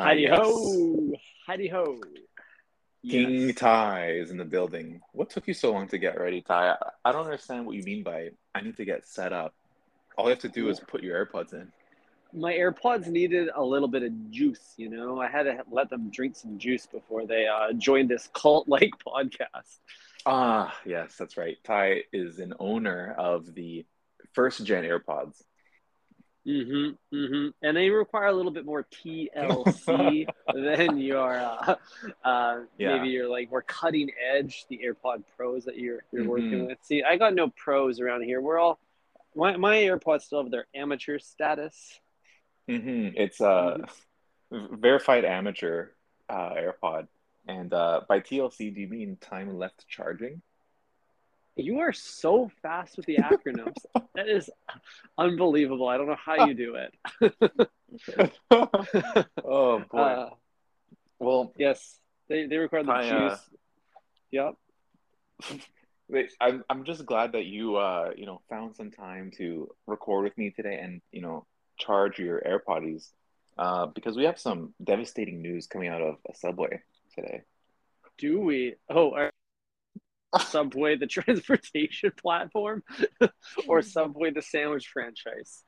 Heidi yes. ho, Heidi ho. King Yes. Ty is in the building. What took you so long to get ready, Ty? I, I don't understand what you mean by I need to get set up. All you have to do is put your AirPods in. My AirPods needed a little bit of juice, you know. I had to let them drink some juice before they uh, joined this cult-like podcast. Ah, yes, that's right. Ty is an owner of the first gen AirPods. Mm-hmm, mm-hmm. And they require a little bit more TLC than your, uh, uh, Yeah. maybe you're like more cutting edge, the AirPod Pros that you're you're working Mhm. with. See, I got no pros around here. We're all my my AirPods still have their amateur status. hmm It's a verified amateur uh, AirPod. And uh, by TLC, do you mean time left charging? You are so fast with the acronyms. that is unbelievable. I don't know how you do it. oh boy. Uh, well, yes, they they require the I, uh, juice. Yep. Wait, I'm I'm just glad that you uh you know found some time to record with me today and you know charge your AirPods uh because we have some devastating news coming out of a subway today. Do we? Oh, are Subway, the transportation platform, or Subway, the sandwich franchise?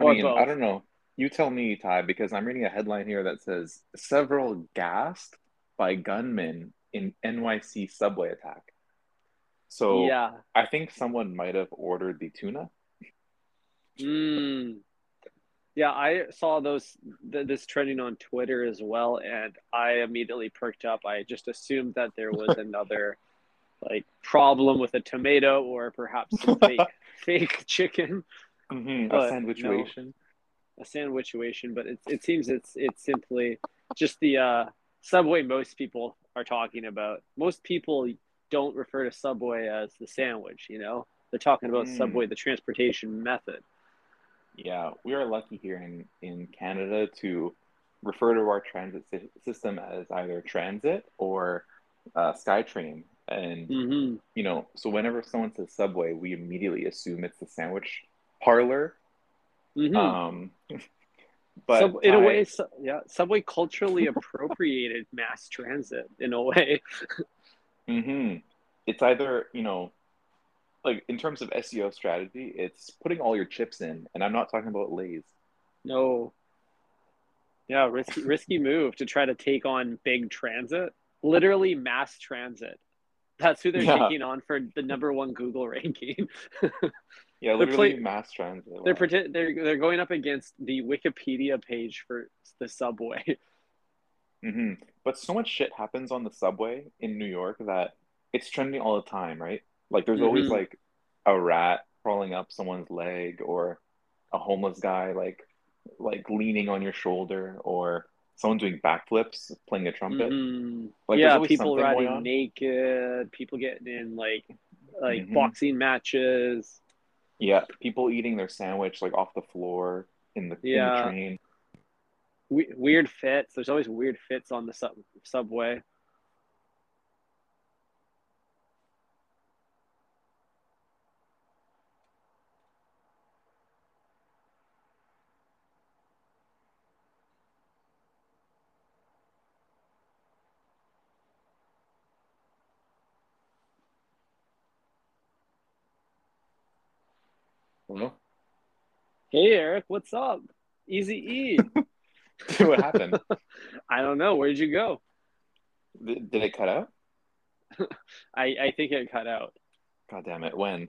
I mean, both. I don't know. You tell me, Ty, because I'm reading a headline here that says several gassed by gunmen in NYC subway attack. So Yeah. I think someone might have ordered the tuna. Mm. Yeah, I saw those th- this trending on Twitter as well, and I immediately perked up. I just assumed that there was another like problem with a tomato or perhaps some fake fake chicken, hmm But a sandwichuation. a sandwichuation. But it it seems it's it's simply just the uh, Subway most people are talking about. Most people don't refer to Subway as the sandwich. You know, they're talking about Mm. Subway, the transportation method. Yeah, we are lucky here in, in Canada to refer to our transit system as either transit or uh, SkyTrain. And, hmm you know, so whenever someone says subway, we immediately assume it's the sandwich parlor. hmm Um, but Sub, in a way, su- yeah, Subway culturally appropriated mass transit in a way. hmm It's either, you know, like in terms of SEO strategy, it's putting all your chips in, and I'm not talking about Lay's. No. Yeah, risky risky move to try to take on big transit. Literally mass transit. That's who they're Yeah. taking on for the number one Google ranking. Yeah, They're literally play- mass transit. they're pretend, they're they're going up against the Wikipedia page for the subway. hmm But so much shit happens on the subway in New York that it's trending all the time, right? Like there's always Mhm. like a rat crawling up someone's leg or a homeless guy like like leaning on your shoulder or someone doing backflips playing a trumpet. Mhm. Like yeah, people riding naked, people getting in like like Mhm. boxing matches. Yeah, people eating their sandwich like off the floor in the, in the train. we- weird fits. There's always weird fits on the sub- subway. Hey Eric, what's up? Easy E. what happened? I don't know. Where'd you go? Did did it cut out? I I think it cut out. God damn it. When?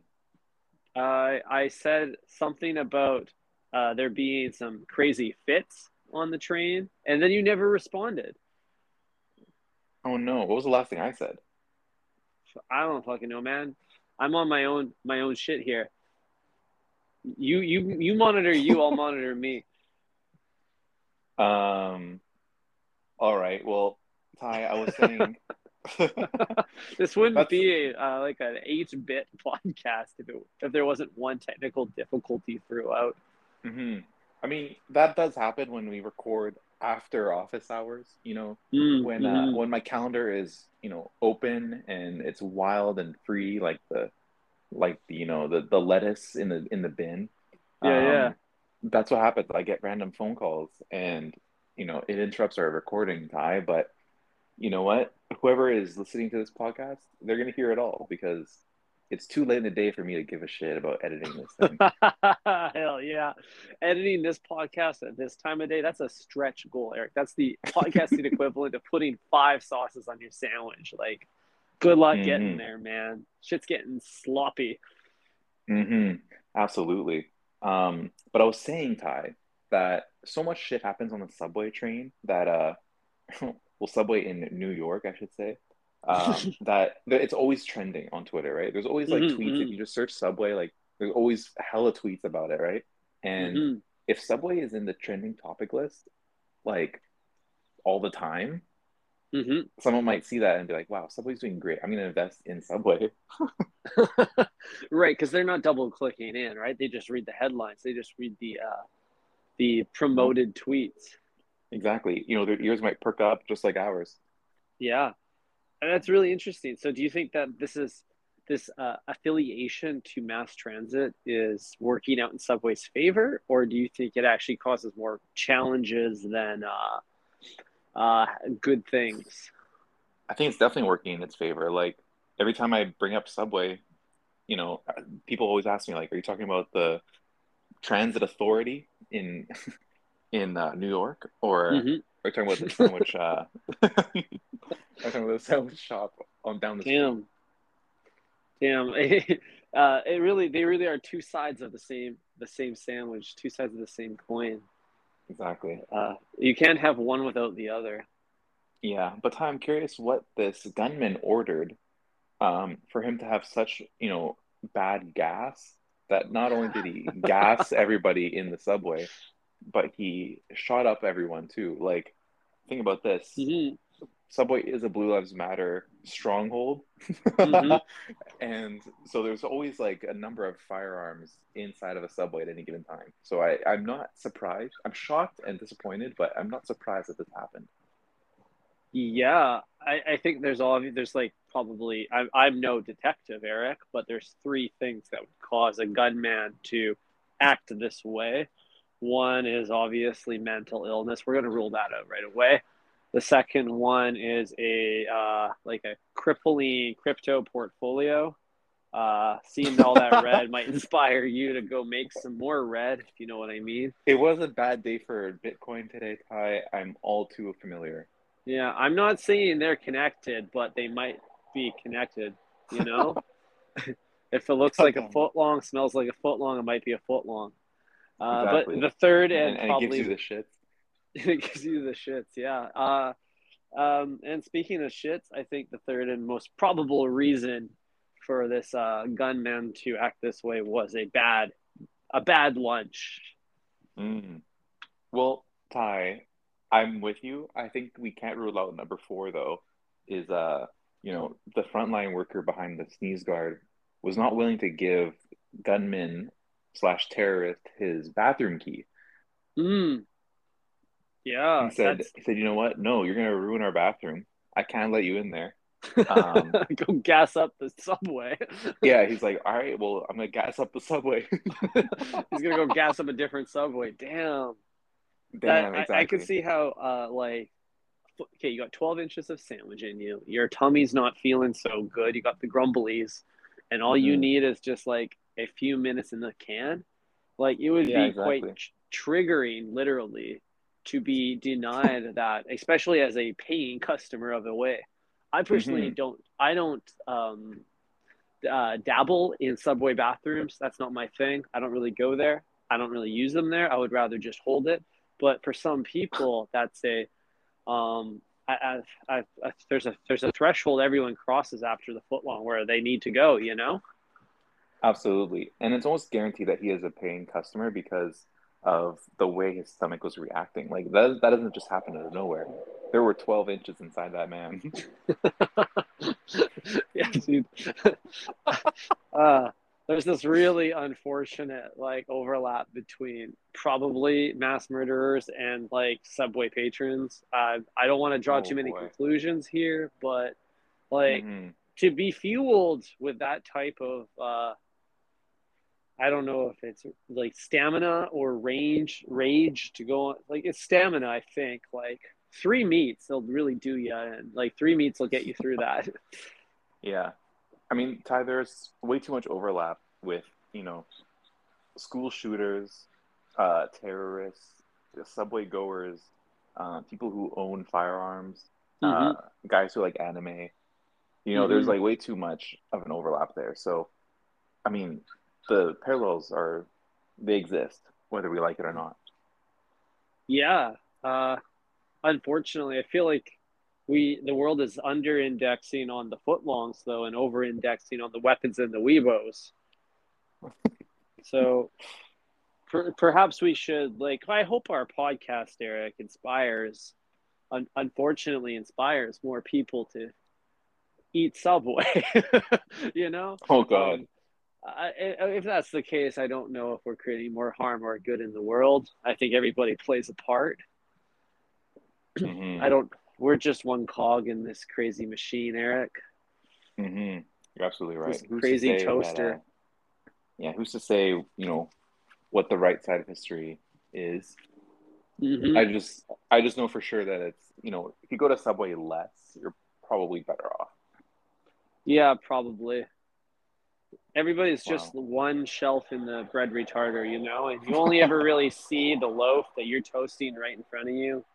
Uh, I said something about uh, there being some crazy fits on the train, and then you never responded. Oh no. What was the last thing I said? I don't fucking know, man. I'm on my own my own shit here. You you you monitor you, I'll monitor me. Um, all right. Well, Ty, I was saying, this wouldn't That's- be uh, like an eight bit podcast if it, if there wasn't one technical difficulty throughout. hmm I mean, that does happen when we record after office hours. You know, Mm, when uh, mhm. when my calendar is you know open and it's wild and free, like the like you know the the lettuce in the in the bin. Yeah, yeah. Um, that's what happens. I get random phone calls and you know, it interrupts our recording, Ty. But you know what? Whoever is listening to this podcast, they're gonna hear it all because it's too late in the day for me to give a shit about editing this thing. Hell yeah. Editing this podcast at this time of day, that's a stretch goal, Eric. That's the podcasting equivalent of putting five sauces on your sandwich. Like, good luck Mhm. getting there, man. Shit's getting sloppy. Mm-hmm. Absolutely. Um, but I was saying, Ty, that so much shit happens on the subway train that uh well subway in New York, I should say. Um, that, that it's always trending on Twitter, right? There's always like Mhm, tweets if mhm. you just search subway, like there's always hella tweets about it, right? And Mhm. if Subway is in the trending topic list, like all the time, Mhm. someone might see that and be like, "Wow, Subway's doing great. I'm gonna invest in Subway." right, because they're not double clicking in, right? They just read the headlines. They just read the uh, the promoted tweets. Exactly. You know, their ears might perk up just like ours. Yeah, and that's really interesting. So, do you think that this is this uh, affiliation to mass transit is working out in Subway's favor, or do you think it actually causes more challenges than uh, uh, good things? I think it's definitely working in its favor. Like every time I bring up Subway, you know, people always ask me like, "Are you talking about the transit authority in in uh, New York, or Mhm. are you talking about the sandwich? uh, you talking about the sandwich shop on down the street?" Damn, damn. uh, it really, they really are two sides of the same the same sandwich, two sides of the same coin. Exactly. Uh, you can't have one without the other. Yeah, but Ty, I'm curious what this gunman ordered um, for him to have such, you know, bad gas that not only did he gas everybody in the subway, but he shot up everyone too. Like, think about this. Mhm. Subway is a Blue Lives Matter stronghold. Mhm. and so there's always like a number of firearms inside of a subway at any given time. So I, I'm not surprised. I'm shocked and disappointed, but I'm not surprised that this happened. Yeah, I, I think there's all there's like probably I'm I'm no detective, Eric, but there's three things that would cause a gunman to act this way. One is obviously mental illness. We're going to rule that out right away. The second one is a uh, like a crippling crypto portfolio. Uh, seeing all that red might inspire you to go make some more red, if you know what I mean. It was a bad day for Bitcoin today, Ty. I'm all too familiar. Yeah, I'm not saying they're connected, but they might be connected. You know, if it looks like a foot long, smells like a foot long, it might be a foot long. Uh, Exactly. But the third and, And, probably gives you the shit. it gives you the shits. Yeah. Uh, um, and speaking of shits, I think the third and most probable reason for this uh, gunman to act this way was a bad, a bad lunch. Mm. Well, Ty, I'm with you. I think we can't rule out number four though. Is uh, you know, the frontline worker behind the sneeze guard was not willing to give gunman slash terrorist his bathroom key. Mm. Yeah. He said, that's- he said, you know what? No, you're gonna ruin our bathroom. I can't let you in there. Um, go gas up the subway. Yeah, he's like, all right, well, I'm gonna gas up the subway. He's gonna go gas up a different subway. Damn. Damn, That- exactly. I, I could see how, uh, like, okay, you got 12 inches of sandwich in you. Your tummy's not feeling so good. You got the grumblies, and all you Mhm. need is just like a few minutes in the can. Like, it would Yeah, be quite tr- triggering, literally, to be denied that, especially as a paying customer of the way. I personally Mhm. don't. I don't um, uh, dabble in subway bathrooms. That's not my thing. I don't really go there. I don't really use them there. I would rather just hold it. But for some people, that's a um, I, I, I, I, there's a there's a threshold everyone crosses after the footlong where they need to go. You know. Absolutely. And it's almost guaranteed that he is a paying customer because of the way his stomach was reacting. Like that that doesn't just happen out of nowhere. There were 12 inches inside that man. yeah, dude. uh, there's this really unfortunate like overlap between probably mass murderers and like subway patrons. Uh, I don't want to draw Oh, too many boy. conclusions here, but like Mhm. to be fueled with that type of uh, I don't know if it's like stamina or range, rage to go on. Like it's stamina, I think. Like three meets, they'll really do you, and like three meets will get you through that. Yeah, I mean, Ty, there's way too much overlap with you know school shooters, uh, terrorists, subway goers, uh, people who own firearms, uh, Mhm. guys who like anime. You know, Mhm. there's like way too much of an overlap there. So, I mean, the parallels are they exist whether we like it or not. Yeah. Uh, unfortunately, I feel like we the world is under indexing on the footlongs though, and over indexing on the weapons and the weebos. So per, perhaps we should like. I hope our podcast, Eric, inspires. Un, unfortunately, inspires more people to eat Subway. you know. Oh God. Um, I, if that's the case, I don't know if we're creating more harm or good in the world. I think everybody plays a part. Mhm. I don't. We're just one cog in this crazy machine, Eric. Mm-hmm. You're absolutely right. Who's to crazy that, toaster. uh, yeah, who's to say, you know, what the right side of history is? Mhm. I just, I just know for sure that it's, you know, if you go to Subway less, you're probably better off. Yeah, probably. Everybody's just one shelf in the bread retarder, you know, and you only ever really see the loaf that you're toasting right in front of you.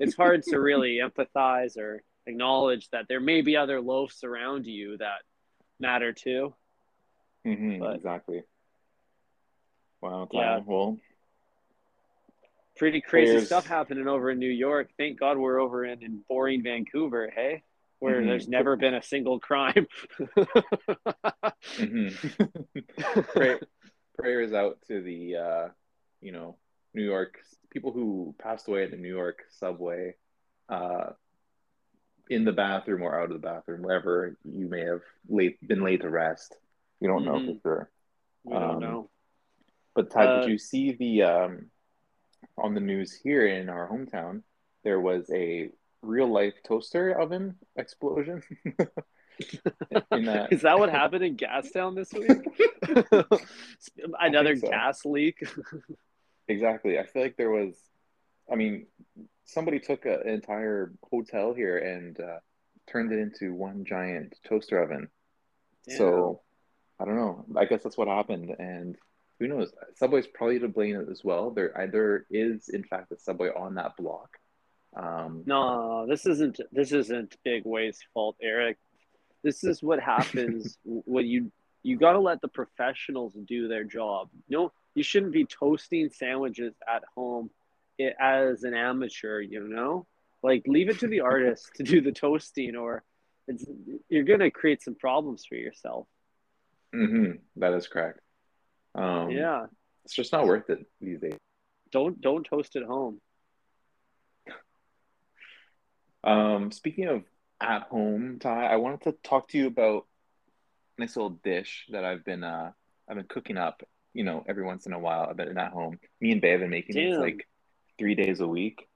It's hard to really empathize or acknowledge that there may be other loaves around you that matter too. hmm But- exactly. Wow. Yeah. Well, Pretty crazy Players- stuff happening over in New York. Thank God we're over in, in boring Vancouver, hey? Where Mhm. there's never been a single crime. mhm. Pray, prayers out to the, uh, you know, New York people who passed away at the New York subway, uh, in the bathroom or out of the bathroom, wherever you may have laid, been laid to rest. We don't know Mhm. for sure. we don't Um, know. But Ty, Uh, did you see the um, on the news here in our hometown? There was a real life toaster oven explosion. in Is that what happened in Gastown this week? Another so. gas leak. exactly. I feel like there was. I mean, somebody took a, an entire hotel here and uh, turned it into one giant toaster oven. So I don't know. I guess that's what happened, and who knows? Subway's probably to blame as well. There either is in fact a subway on that block. Um, No, this isn't. This isn't Big Way's fault, Eric. This is what happens when you you got to let the professionals do their job. No, you shouldn't be toasting sandwiches at home as an amateur. You know, like leave it to the artist to do the toasting, or it's you're gonna create some problems for yourself. Mm-hmm. that is correct. Um, yeah, it's just not worth it these days. don't don't toast at home. Um, speaking of at home, Ty, I wanted to talk to you about a nice little dish that I've been uh I've been cooking up. You know, every once in a while, I've been at home. Me and Bae have been making this Damn. like three days a week.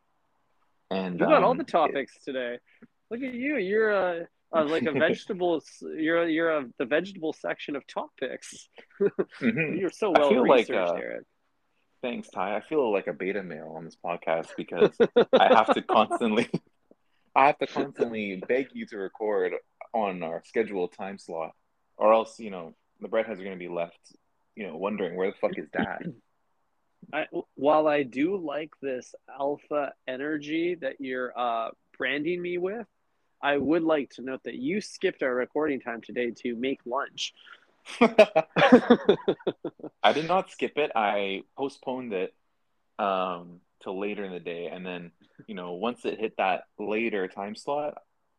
And You got all um, the topics today. Look at you. You're a, a like a vegetable. You're you're a, the vegetable section of topics. mhm. You're so well feel like, researched, uh, Eric. Thanks, Ty. I feel like a beta male on this podcast because I have to constantly I have to constantly beg you to record on our scheduled time slot, or else you know the breadheads are going to be left, you know, wondering where the fuck is Dad. I, while I do like this alpha energy that you're uh, branding me with, I would like to note that you skipped our recording time today to make lunch. I did not skip it. I postponed it um, till later in the day, and then you know once it hit that later time slot,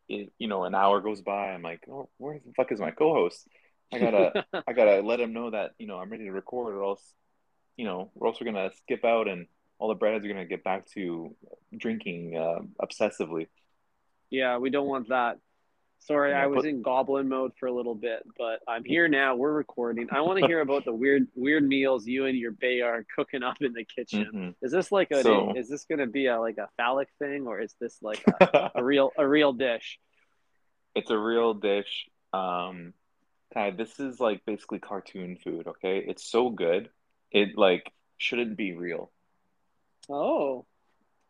it you know an hour goes by. I'm like, oh, where the fuck is my co-host? I gotta I gotta let him know that you know I'm ready to record, or else you know or else we're also gonna skip out, and all the breadheads are gonna get back to drinking uh, obsessively. yeah, we don't want that. Sorry, Yeah, I was but- in goblin mode for a little bit, but I'm here now. We're recording. I want to hear about the weird weird meals you and your bae are cooking up in the kitchen. Mhm. Is this like a So- is this going to be a like a phallic thing or is this like a, a real a real dish? it's a real dish. Um, Ty, this is like basically cartoon food, okay? It's so good. It like shouldn't be real. Oh,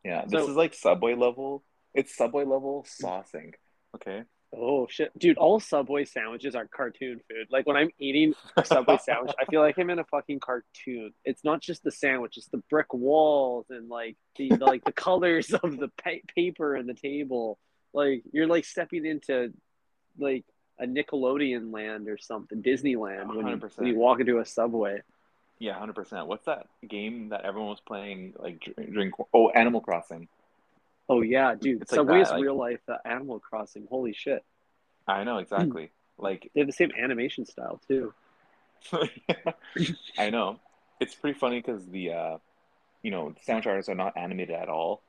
Yeah, this so is like Subway level. It's Subway level saucing, okay? Oh shit, dude! All Subway sandwiches are cartoon food. Like when I'm eating a Subway sandwich, I feel like I'm in a fucking cartoon. It's not just the sandwich; it's the brick walls and like the, the like the colors of the pa- paper and the table. Like you're like stepping into like a Nickelodeon land or something, Disneyland when you when you walk into a Subway. Yeah, 100%. What's that game that everyone was playing like dr- during oh, Animal Crossing. Oh yeah, dude! It's like is like real life uh, Animal Crossing. Holy shit! I know exactly. Like They have the same animation style too. I know. It's pretty funny because the uh you know, the sound artists are not animated at all.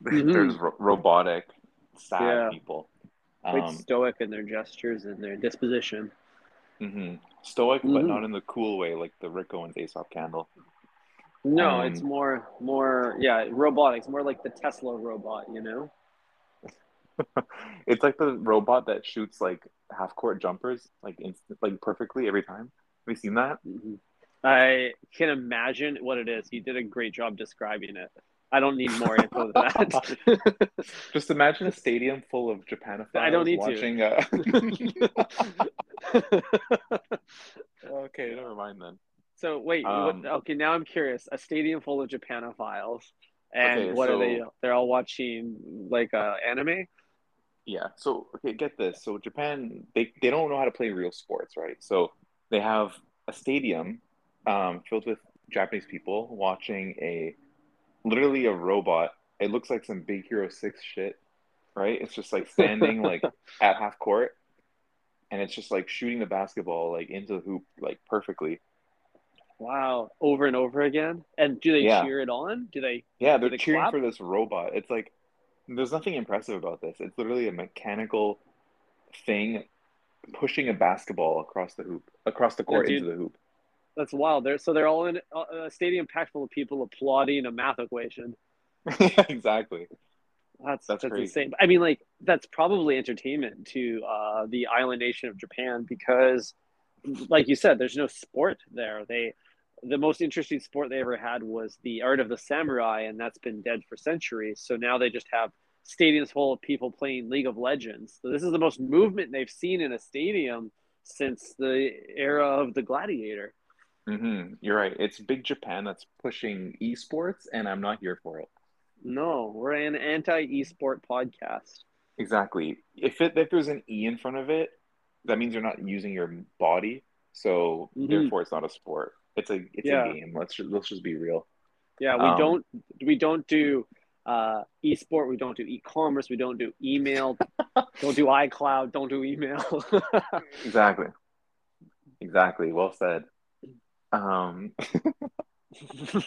They're Mhm. just ro- robotic, sad Yeah. people. Quite Um, stoic in their gestures and their disposition. hmm Stoic, but Mhm. not in the cool way, like the Rick Owens Aesop candle. No, Um, it's more more yeah, robotics, more like the Tesla robot, you know? it's like the robot that shoots like half court jumpers, like instant, like perfectly every time. Have you seen that? Mhm. I can imagine what it is. You did a great job describing it. I don't need more info than that. Just imagine a stadium full of Japanophiles I don't need to. watching. Uh... okay, never mind then. So wait, Um, what, okay, now I'm curious. A stadium full of Japanophiles, and Okay, what are they? They're all watching like uh, anime. Yeah. So okay, get this. So Japan, they they don't know how to play real sports, right? So they have a stadium um, filled with Japanese people watching a literally a robot. It looks like some Big Hero Six shit, right? It's just like standing like at half court, and it's just like shooting the basketball like into the hoop like perfectly. Wow, over and over again. And do they Yeah. cheer it on? Do they? Yeah, they're they cheering clap? for this robot. It's like there's nothing impressive about this. It's literally a mechanical thing pushing a basketball across the hoop, across the court dude. into the hoop. That's wild. They're so they're all in a a stadium packed full of people applauding a math equation. Yeah, exactly. That's That's that's, insane. I mean, like that's probably entertainment to uh, the island nation of Japan because, like you said, there's no sport there. They the most interesting sport they ever had was the art of the samurai, and that's been dead for centuries. So now they just have stadiums full of people playing League of Legends. So this is the most movement they've seen in a stadium since the era of the gladiator. hmm You're right. It's big Japan that's pushing esports, and I'm not here for it. No, we're an anti esport podcast. Exactly. If it if there's an E in front of it, that means you're not using your body. So Mhm. therefore, it's not a sport. It's a it's Yeah. a game. Let's just, let's just be real. Yeah, we Um, don't we don't do uh, esport. We don't do e-commerce. We don't do email. don't do iCloud. Don't do email. Exactly. Exactly. Well said. Um,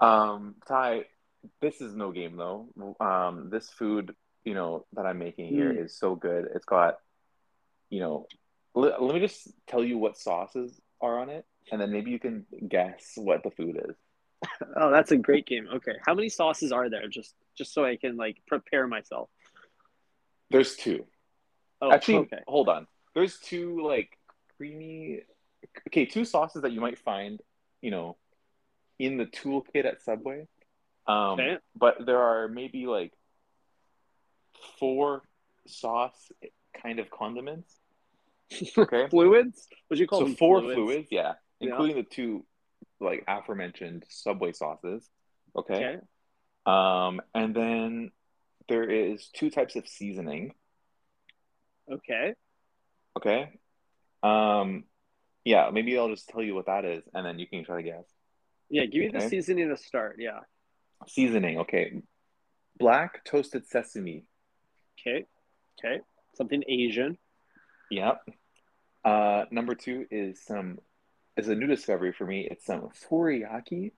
um, Ty, this is no game though. Um, this food, you know, that I'm making here Mm. is so good. It's got, you know, let, let me just tell you what sauces are on it, and then maybe you can guess what the food is. oh, that's a great game. Okay, how many sauces are there? Just just so I can like prepare myself. There's two. Oh, Actually, okay. hold on. There's two like creamy, okay, two sauces that you might find, you know, in the toolkit at Subway. Um, Okay. but there are maybe like four sauce kind of condiments. Okay, Fluids? Would you call so them four fluids? fluids, yeah, Yeah. including the two like aforementioned Subway sauces. Okay. Okay. Um, and then there is two types of seasoning. Okay. Okay. Um, yeah, maybe I'll just tell you what that is, and then you can try to guess. Yeah, give me the seasoning to start. Yeah. Seasoning, okay. Black toasted sesame. Okay. Okay. Something Asian. Yep. Uh, number two is some is a new discovery for me. It's some furiyaki.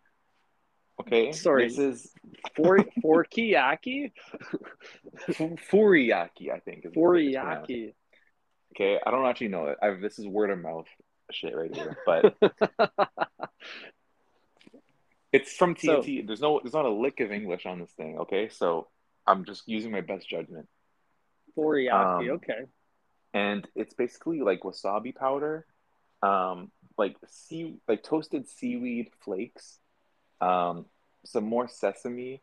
Okay. Sorry. This is For forkiyaki. furiyaki, I think. Is the way it's pronounced. Foriyaki. Okay. I don't actually know it. I, this is word of mouth shit right here, but it's from So- T&T. There's no, there's not a lick of English on this thing. Okay, so I'm just using my best judgment. Furiyaki. Um, okay. and it's basically like wasabi powder, um, like sea like toasted seaweed flakes, um, some more sesame,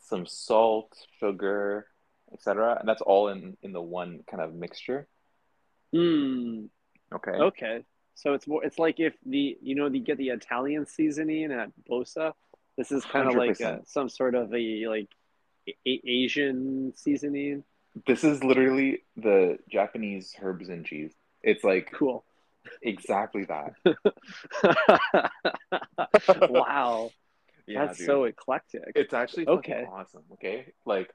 some salt, sugar, etc. And that's all in in the one kind of mixture. Hmm. Okay. Okay. So it's more. It's like if the you know you get the Italian seasoning at Bosa. This is kind of like a, some sort of a like a- Asian seasoning. This is literally the Japanese herbs and cheese. It's like Cool. Exactly that. wow, Yeah, that's dude. so eclectic. It's actually Okay. awesome. Okay, like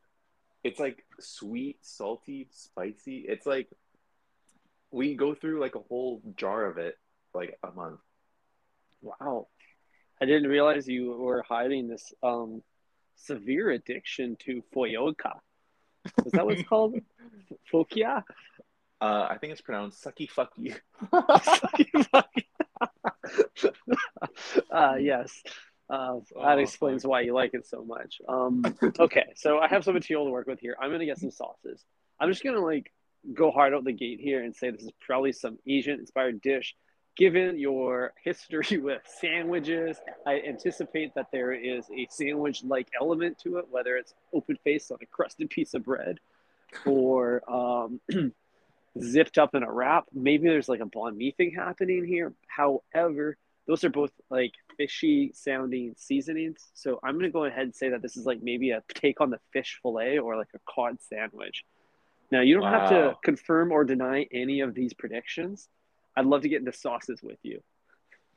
it's like sweet, salty, spicy. It's like we go through like a whole jar of it like a month. Wow, I didn't realize you were hiding this um severe addiction to foyoka. Is that what it's called? Fokia? Uh, I think it's pronounced sucky fucky. uh, yes. Uh, that Oh, explains why you like it so much. Um, okay, so I have some material to work with here. I'm gonna get some sauces. I'm just gonna like go hard out the gate here and say this is probably some Asian inspired dish. Given your history with sandwiches, I anticipate that there is a sandwich like element to it, whether it's open faced on a crusted piece of bread or um, zipped up in a wrap. Maybe there's like a banh mi thing happening here. However, those are both like fishy sounding seasonings. So I'm gonna go ahead and say that this is like maybe a take on the fish fillet or like a cod sandwich. Now you don't have to confirm or deny any of these predictions. I'd love to get into sauces with you.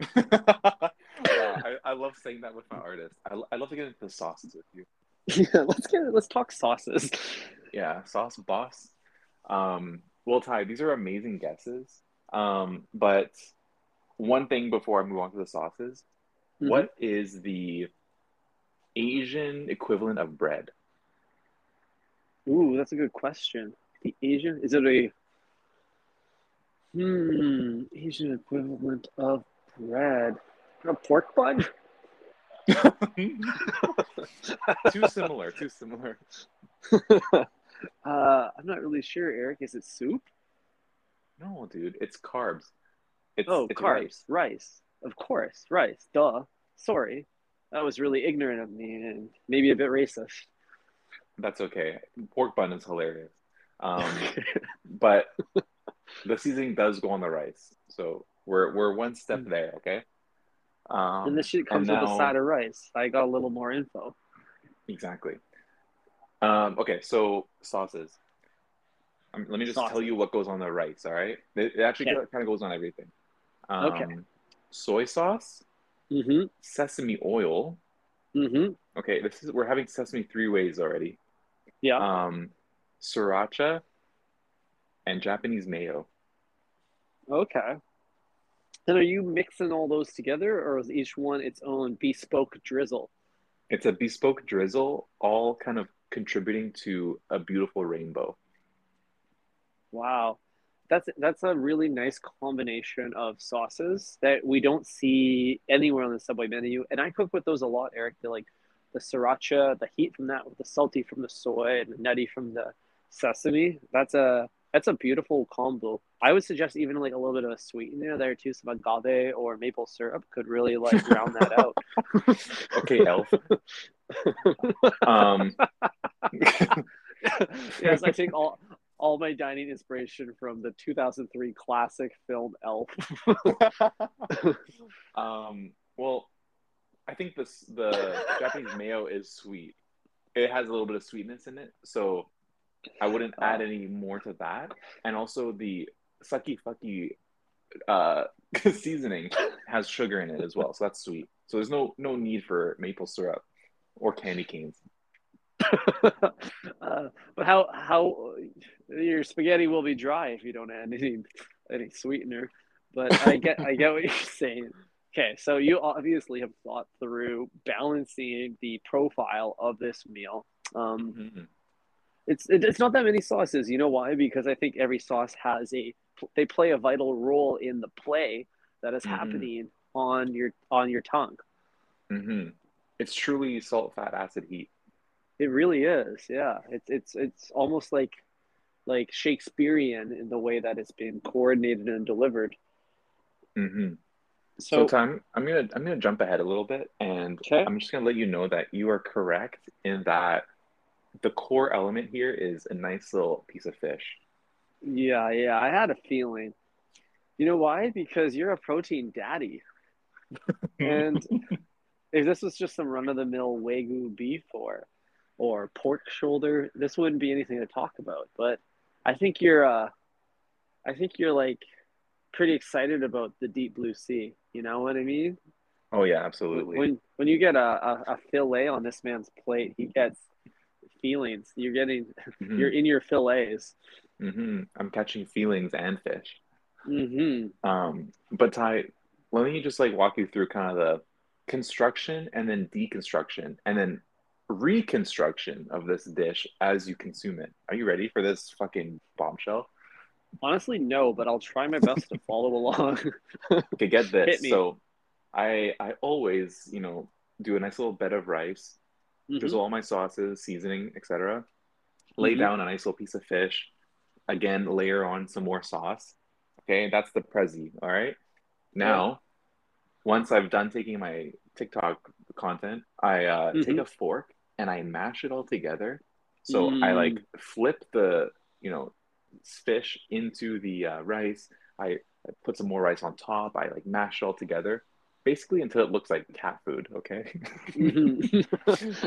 Wow, I, I love saying that with my artist. I, I love to get into the sauces with you. yeah, let's get let's talk sauces. Yeah, sauce boss. Um, well, Ty, these are amazing guesses. Um, but one thing before I move on to the sauces, Mhm. what is the Asian equivalent of bread? Ooh, that's a good question. The Asian is it a hmm Asian equivalent of bread? A pork bun? too similar, too similar. uh, I'm not really sure, Eric. Is it soup? No, dude, it's carbs. It's, oh, it's carbs, rice. rice. Of course, rice. Duh. Sorry, that was really ignorant of me and maybe a bit racist. That's okay. Pork bun is hilarious. Um, but the seasoning does go on the rice, so we're we're one step Mm. there. Okay. Um, and this shit comes with a side of rice. I got a little more info. Exactly. Um, okay, so sauces. Um, let me just tell you what goes on the rice. All right, it, it actually kind of goes on everything. Um, Okay. Soy sauce, Mm-hmm. sesame oil. Mm-hmm. Okay, this is we're having sesame three ways already. Yeah. Um, sriracha and Japanese mayo. Okay. And are you mixing all those together, or is each one its own bespoke drizzle? It's a bespoke drizzle, all kind of contributing to a beautiful rainbow. Wow, that's that's a really nice combination of sauces that we don't see anywhere on the Subway menu. And I cook with those a lot, Eric. They're like the sriracha, the heat from that, with the salty from the soy, and the nutty from the sesame. That's a that's a beautiful combo. I would suggest even like a little bit of a sweetener there too, some agave or maple syrup could really like round that out. Okay, Elf. um, yes, I take all all my dining inspiration from the 2003 classic film Elf. um, well, I think this the Japanese mayo is sweet. It has a little bit of sweetness in it, so I wouldn't add Oh. any more to that. And also the sucky fucky uh, seasoning has sugar in it as well, so that's sweet. So there's no no need for maple syrup or candy canes. uh, but how how your spaghetti will be dry if you don't add any any sweetener. But I get I get what you're saying. Okay, so you obviously have thought through balancing the profile of this meal. Um, Mhm. it's it, it's not that many sauces. You know why? Because I think every sauce has a they play a vital role in the play that is Mhm. happening on your on your tongue. Mhm. It's truly salt, fat, acid, heat. It really is. Yeah. It's it's it's almost like like Shakespearean in the way that it's been coordinated and delivered. Mm-hmm. So, so time, I'm gonna I'm gonna jump ahead a little bit, and okay. I'm just gonna let you know that you are correct in that the core element here is a nice little piece of fish. Yeah, yeah, I had a feeling. You know why? Because you're a protein daddy, and if this was just some run of the mill wagyu beef or or pork shoulder, this wouldn't be anything to talk about. But I think you're uh, I think you're like pretty excited about the deep blue sea. You know what I mean? Oh yeah, absolutely. When when you get a, a, a fillet on this man's plate, he gets feelings. You're getting mm-hmm. you're in your fillets. Mm-hmm. I'm catching feelings and fish. Mm-hmm. Um, but Ty, let me just like walk you through kind of the construction and then deconstruction and then reconstruction of this dish as you consume it. Are you ready for this fucking bombshell? Honestly, no, but I'll try my best to follow along. okay, get this. So, I I always you know do a nice little bed of rice, mm-hmm. drizzle all my sauces, seasoning, etc. Lay mm-hmm. down a nice little piece of fish. Again, layer on some more sauce. Okay, that's the prezi. All right. Now, yeah. once I've done taking my TikTok content, I uh, mm-hmm. take a fork and I mash it all together. So mm. I like flip the you know fish into the uh, rice. I, I put some more rice on top. I like mash it all together, basically until it looks like cat food. Okay. mm-hmm.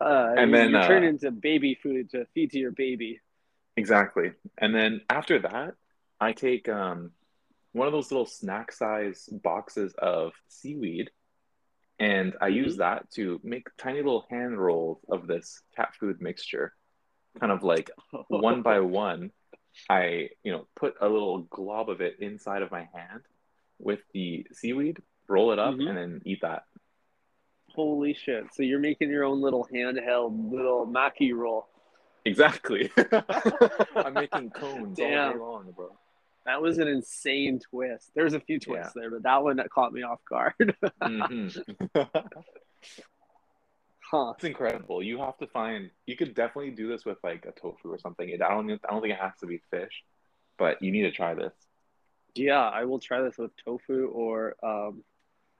uh, and then you turn uh, into baby food to feed to your baby. Exactly. And then after that, I take um, one of those little snack size boxes of seaweed and I mm-hmm. use that to make tiny little hand rolls of this cat food mixture, kind of like one by one. I, you know, put a little glob of it inside of my hand with the seaweed, roll it up, mm-hmm. and then eat that. Holy shit! So you're making your own little handheld little maki roll. Exactly. I'm making cones Damn. all day long, bro. That was an insane twist. There's a few twists yeah. there, but that one that caught me off guard. mm-hmm. huh. It's incredible. You have to find. You could definitely do this with like a tofu or something. I don't. I don't think it has to be fish, but you need to try this. Yeah, I will try this with tofu or um,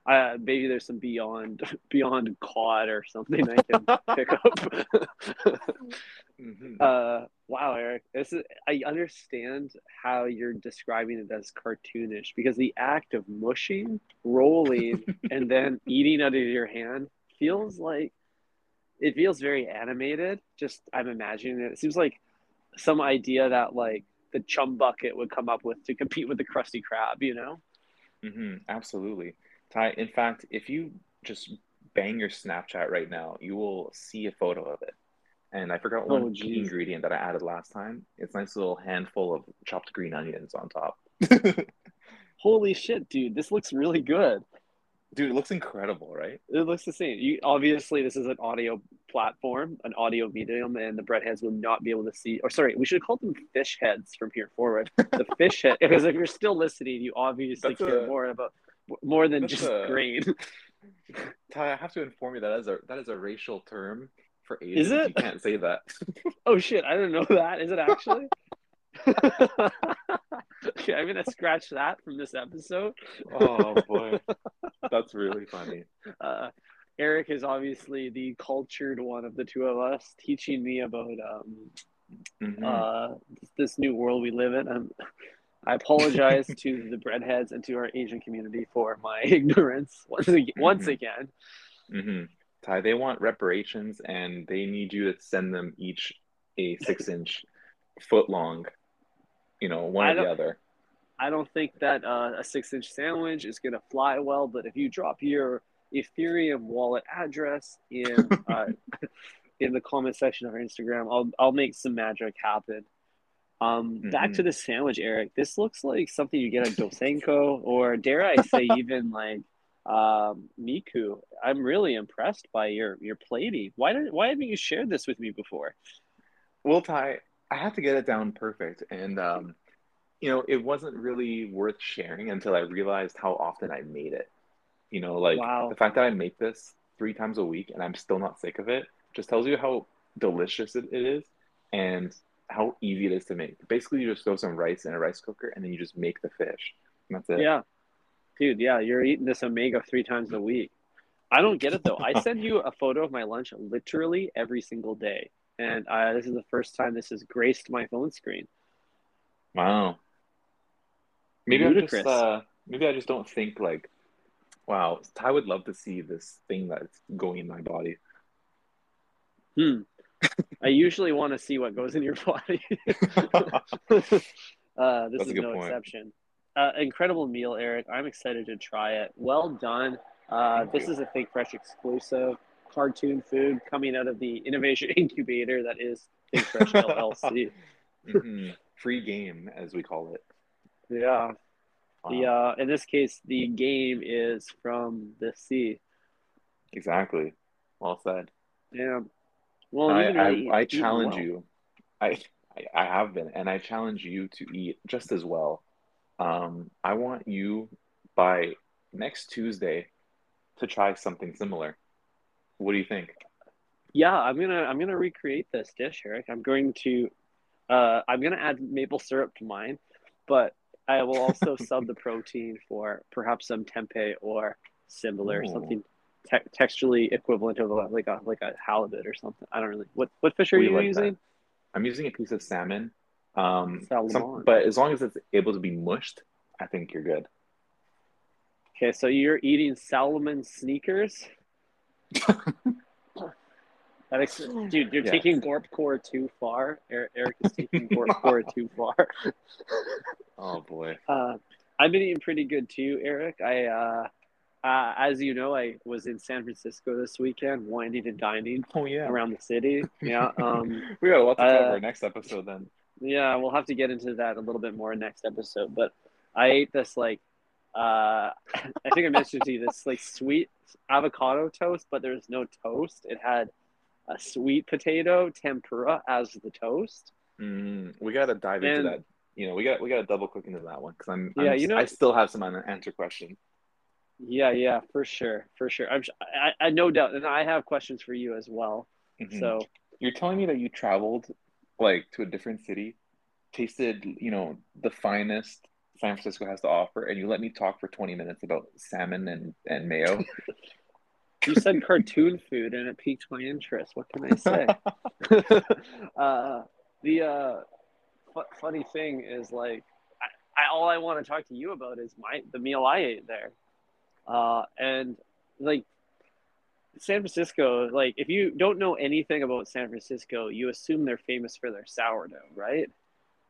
I, maybe there's some beyond beyond cod or something I can pick up. mm-hmm. uh, wow, Eric, this is I understand how you're describing it as cartoonish because the act of mushing, rolling, and then eating out of your hand feels like it feels very animated. Just I'm imagining it. It seems like some idea that like the chum bucket would come up with to compete with the Krusty Krab. You know? Mm-hmm, absolutely. Ty, in fact, if you just bang your Snapchat right now, you will see a photo of it. And I forgot one oh, key ingredient that I added last time. It's a nice little handful of chopped green onions on top. Holy shit, dude! This looks really good. Dude, it looks incredible, right? It looks the same. You obviously this is an audio platform, an audio medium, and the breadheads will not be able to see. Or sorry, we should call them fish heads from here forward. The fish head, because if you're still listening, you obviously That's care a... more about more than That's just a... green. Ty, I have to inform you that is a that is a racial term for Asians. Is it? You can't say that. oh shit! I didn't know that. Is it actually? okay, I'm gonna scratch that from this episode. oh boy, that's really funny. Uh, Eric is obviously the cultured one of the two of us, teaching me about um, mm-hmm. uh, this new world we live in. I'm, I apologize to the breadheads and to our Asian community for my ignorance once again. Mm-hmm. Once again. Mm-hmm. Ty, they want reparations, and they need you to send them each a six-inch foot long. You know, one or the other. I don't think that uh, a six-inch sandwich is going to fly well, but if you drop your Ethereum wallet address in uh, in the comment section of our Instagram, I'll I'll make some magic happen. Um, mm-hmm. Back to mm-hmm. the sandwich, Eric. This looks like something you get at Dosanko, or dare I say, even like um, Miku. I'm really impressed by your your plating. Why didn't why haven't you shared this with me before? Well, Ty, I have to get it down perfect, and um, you know, it wasn't really worth sharing until I realized how often I made it. You know, like wow. the fact that I make this three times a week and I'm still not sick of it just tells you how delicious it, it is. And how easy it is to make. Basically, you just throw some rice in a rice cooker and then you just make the fish. And that's it. Yeah, dude. Yeah, you're eating this omega three times a week. I don't get it though. I send you a photo of my lunch literally every single day, and uh, this is the first time this has graced my phone screen. Wow. Maybe I just uh, maybe I just don't think like, wow, I would love to see this thing that's going in my body. Hmm. I usually want to see what goes in your body. uh, this That's is no point. exception. Uh, incredible meal, Eric. I'm excited to try it. Well done. Uh, this you. is a Think Fresh exclusive cartoon food coming out of the innovation incubator that is Think Fresh LLC. Mhm. Free game, as we call it. Yeah. The uh, in this case, the game is from the sea. Exactly. Well said. Yeah. Well, I, I, I challenge well. you. I, I I have been, and I challenge you to eat just as well. Um, I want you by next Tuesday to try something similar. What do you think? Yeah, I'm gonna I'm gonna recreate this dish, Eric. I'm going to uh, I'm gonna add maple syrup to mine, but I will also sub the protein for perhaps some tempeh or similar, Ooh. something te- texturally equivalent of a, like a like a halibut or something. I don't really. What what fish are We you like using? that. I'm using a piece of salmon. Um, Salmon. some, but as long as it's able to be mushed, I think you're good. Okay, so you're eating Salomon sneakers. That ex- dude, you're taking Gorp Core too far. Eric, Eric is taking Gorp Core too far. Oh boy. Uh, I've been eating pretty good too, Eric. I, uh, uh, as you know, I was in San Francisco this weekend, winding and dining Oh yeah. around the city. Yeah, um, We got a lot to Uh, cover next episode then. yeah, we'll have to get into that a little bit more next episode. But I ate this like, uh, I think I mentioned to you this like sweet avocado toast, but there's no toast. It had a sweet potato tempura as the toast. Mm, we got to dive into that. You know, we got we got to double click into that one because I'm, Yeah, I'm you know- I still have some unanswered questions. Yeah, yeah, for sure, for sure. I'm, I, I no doubt, and I have questions for you as well. Mhm. So You're telling me that you traveled like to a different city, tasted, you know, the finest San Francisco has to offer, and you let me talk for 20 minutes about salmon and, and mayo. you said cartoon food, and it piqued my interest. What can I say? uh, the uh, fu- funny thing is, like, I, I all I want to talk to you about is my the meal I ate there, uh, and like San Francisco. Like, if you don't know anything about San Francisco, you assume they're famous for their sourdough, right?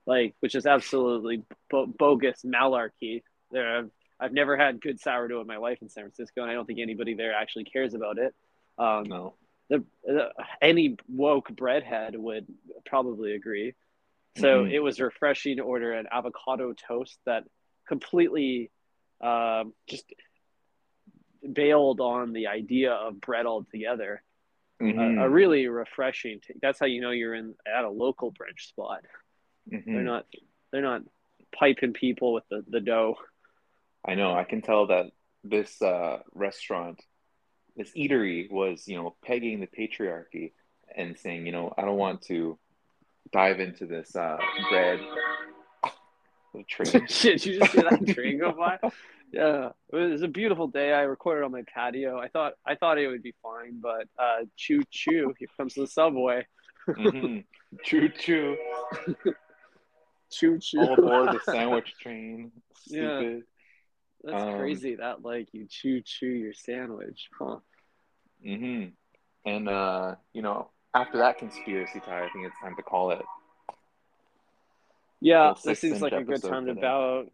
Like, which is absolutely bo- bogus malarkey. There, I've, I've never had good sourdough in my life in San Francisco, and I don't think anybody there actually cares about it. Um, no. the, the any woke breadhead would probably agree. So Mhm. it was refreshing to order an avocado toast that completely um, just bailed on the idea of bread altogether. Mhm. A, a really refreshing. T- that's how you know you're in at a local brunch spot. Mhm. They're not they're not piping people with the, the dough. I know. I can tell that this uh, restaurant, this eatery, was you know pegging the patriarchy and saying, you know, I don't want to dive into this uh, bread. Shit, you just see that train go by? Yeah, it was a beautiful day. I recorded on my patio. I thought I thought it would be fine, but uh, choo choo, here comes the subway. Mhm. Choo choo. Choo choo. All aboard the sandwich train. Yeah. That's Um, crazy. That like you choo choo your sandwich, huh? hmm And uh, you know, after that conspiracy tie, I think it's time to call it. Yeah, Well, this seems like a good episode time to today. bow out.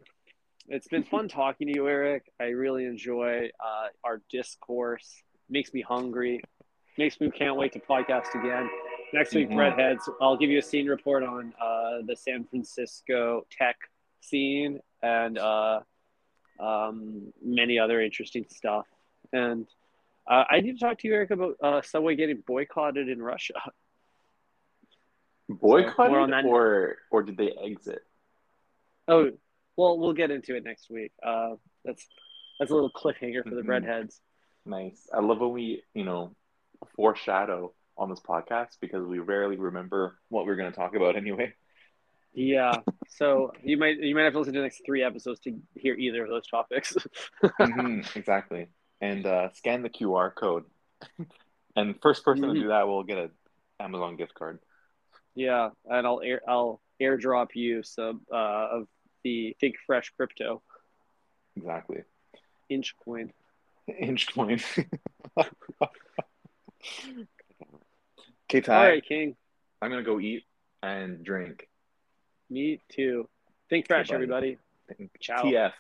It's been fun talking to you, Eric. I really enjoy uh, our discourse. Makes me hungry. Makes me can't wait to podcast again. Next week, Mhm. Breadheads. I'll give you a scene report on uh, the San Francisco tech scene and uh, um, many other interesting stuff. And uh, I need to talk to you, Eric, about uh, Subway getting boycotted in Russia. Boycotted that- or or did they exit? Oh, well, we'll get into it next week. Uh, that's that's a little cliffhanger for the Mhm. breadheads. Nice. I love when we, you know, foreshadow on this podcast because we rarely remember what we're going to talk about anyway. Yeah, so you might you might have to listen to the next three episodes to hear either of those topics. hmm exactly, and uh, scan the QR code, and first person Mhm. to do that will get a Amazon gift card. yeah, and I'll air I'll airdrop you some uh, of the Think Fresh crypto Exactly, inch coin. inch coin. okay, Ty, All right, King. I'm gonna go eat and drink. Me too. Think fresh, everybody. Ciao. TF.